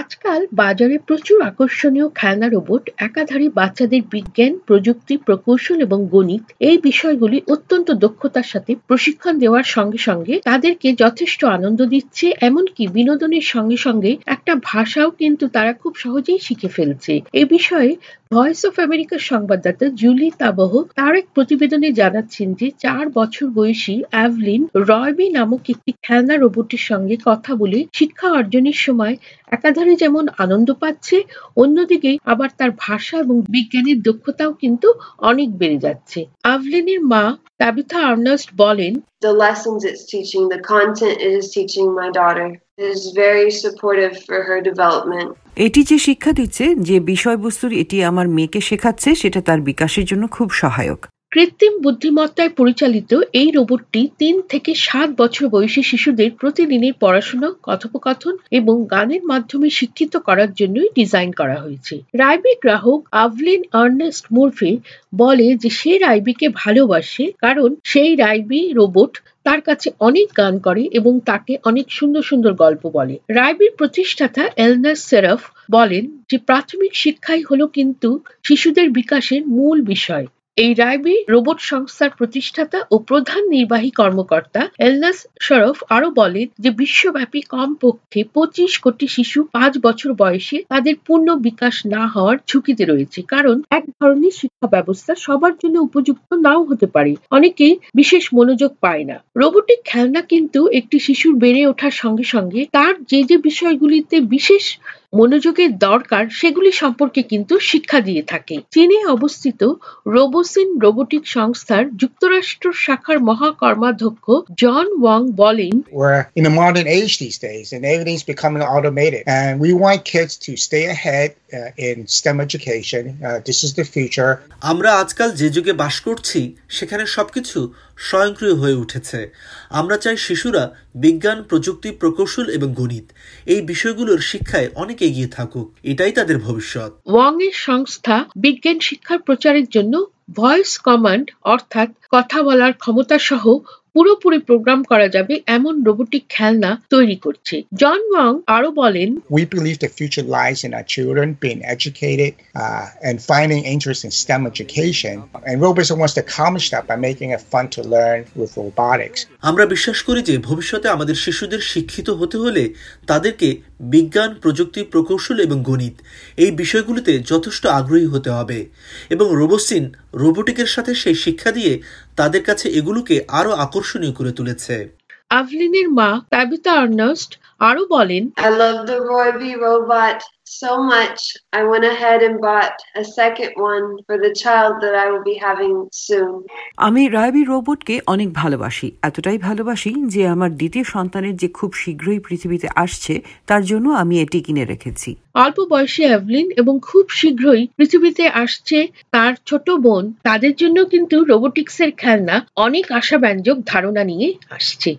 আজকাল বাজারে প্রচুর আকর্ষণীয় খেলনা রোবট, একাধারে বাচ্চাদের বিজ্ঞান, প্রযুক্তি, প্রকৌশল এবং গণিত এই বিষয়গুলি অত্যন্ত দক্ষতার সাথে প্রশিক্ষণ দেওয়ার সঙ্গে সঙ্গে তাদেরকে যথেষ্ট আনন্দ দিচ্ছে, এমনকি বিনোদনের সঙ্গে সঙ্গে একটা ভাষাও কিন্তু তারা খুব সহজেই শিখে ফেলছে। এ বিষয়ে ভয়েস অফ আমেরিকার সংবাদদাতা জুলি তাবহ তার এক প্রতিবেদনে জানাচ্ছেন যে চার বছর বয়সী অ্যাভলিন রয়বি নামক একটি খেলনা রোবটের সঙ্গে কথা বলে শিক্ষা অর্জনের সময় একাধারে যেমন আনন্দ পাচ্ছে অন্যদিকে আবার তার ভাষা এবং বিজ্ঞানের দক্ষতাও কিন্তু অনেক বেড়ে যাচ্ছে। আভলিনের মা তাবিথা আর্নাস্ট বলেন the lessons it's teaching, the content it is teaching my daughter. Is very supportive for her development. এটি যে শিক্ষা দিচ্ছে যে বিষয়বস্তুর এটি আমার মেয়েকে শেখাচ্ছে সেটা তার বিকাশের জন্য খুব সহায়ক কৃত্রিম বুদ্ধিমত্তায় পরিচালিত এই রোবটটি তিন থেকে সাত বছর বয়সী শিশুদের প্রতিদিনের পড়াশোনা কথোপকথন এবং গানের মাধ্যমে শিক্ষিত করার জন্যই ডিজাইন করা হয়েছে রাইবি গ্রাহক আভলিন আর্নেস্ট মুরফি বলে যে সে রাইবিকে ভালোবাসে কারণ সেই রাইবি রোবট তার কাছে অনেক গান করে এবং তাকে অনেক সুন্দর সুন্দর গল্প বলে। রাইবির প্রতিষ্ঠাতা এলনার সেরফ বলেন যে প্রাথমিক শিক্ষাই হলো কিন্তু শিশুদের বিকাশের মূল বিষয়। এই রাইবি রোবট সংস্থার প্রতিষ্ঠাতা ও প্রধান নির্বাহী কর্মকর্তা এলনাস শরফ আরও বলেন যে বিশ্বব্যাপী কমপক্ষে পঁচিশ কোটি শিশু পাঁচ বছর বয়সে তাদের পূর্ণ বিকাশ না হওয়ার ঝুঁকিতে রয়েছে। কারণ এক ধরনের শিক্ষা ব্যবস্থা সবার জন্য উপযুক্ত নাও হতে পারে। অনেকেই বিশেষ মনোযোগ পায় না। রোবটিক খেলনা কিন্তু একটি শিশুর বেড়ে ওঠার সঙ্গে সঙ্গে তার যে যে বিষয়গুলিতে বিশেষ মনোযোগের দরকার সেগুলি সম্পর্কে কিন্তু শিক্ষা দিয়ে থাকে চীনে অবস্থিত রোবোসিন রোবোটিক সংস্থার যুক্তরাষ্ট্র শাখার মহাকর্মাধ্যক্ষ জন ওয়াং বলেন We're in a modern age these days, and everything's becoming automated. And we want kids to stay ahead uh, in STEM education. Uh, this is the future. আমরা আজকাল যে যুগে বাস করছি সেখানে সবকিছু স্বয়ংক্রিয় হয়ে উঠেছে আমরা চাই শিশুরা বিজ্ঞান প্রযুক্তি প্রকৌশল এবং গণিত এই বিষয়গুলোর শিক্ষায় অনেক এগিয়ে থাকুক, এটাই তাদের ভবিষ্যৎ। ওয়াং এর সংস্থা বিজ্ঞান শিক্ষার প্রচারের জন্য ভয়েস কমান্ড অর্থাৎ কথা বলার ক্ষমতা সহ পুরোপুরি প্রোগ্রাম করা যাবে এমন রোবটিক খেলনা তৈরি করছে। জন ওয়াং আরও বলেন we believe the future lies in our children being educated and finding interest in STEM education and robots wants to come stop by making it fun to learn with robotics আমরা বিশ্বাস করি যে ভবিষ্যতে আমাদের শিশুদের শিক্ষিত হতে হলে তাদেরকে বিজ্ঞান প্রযুক্তি প্রকৌশল এবং গণিত এই বিষয়গুলিতে যথেষ্ট আগ্রহী হতে হবে। এবং রোবোসিন রোবোটিকের সাথে সেই শিক্ষা দিয়ে তাদের কাছে এগুলোকে আরও আকর্ষণীয় করে তুলেছে। আভলিনের মা তাবিতা আর্নস্ট আরও বলেন I love the Roy B robot so much. I went ahead and bought a second one for the child that I will be having soon. আমি রায়বি রোবটকে অনেক ভালোবাসি এতটাই ভালোবাসি যে আমার দ্বিতীয় সন্তানের যে খুব শীঘ্রই পৃথিবীতে আসছে তার জন্য আমি এটি কিনে রেখেছি অল্প বয়সী অ্যাভলিন এবং খুব শীঘ্রই পৃথিবীতে আসছে তার ছোট বোন তাদের জন্য কিন্তু রোবোটিক্সের খেলনা অনেক আশাব্যঞ্জক ধারণা নিয়ে আসছে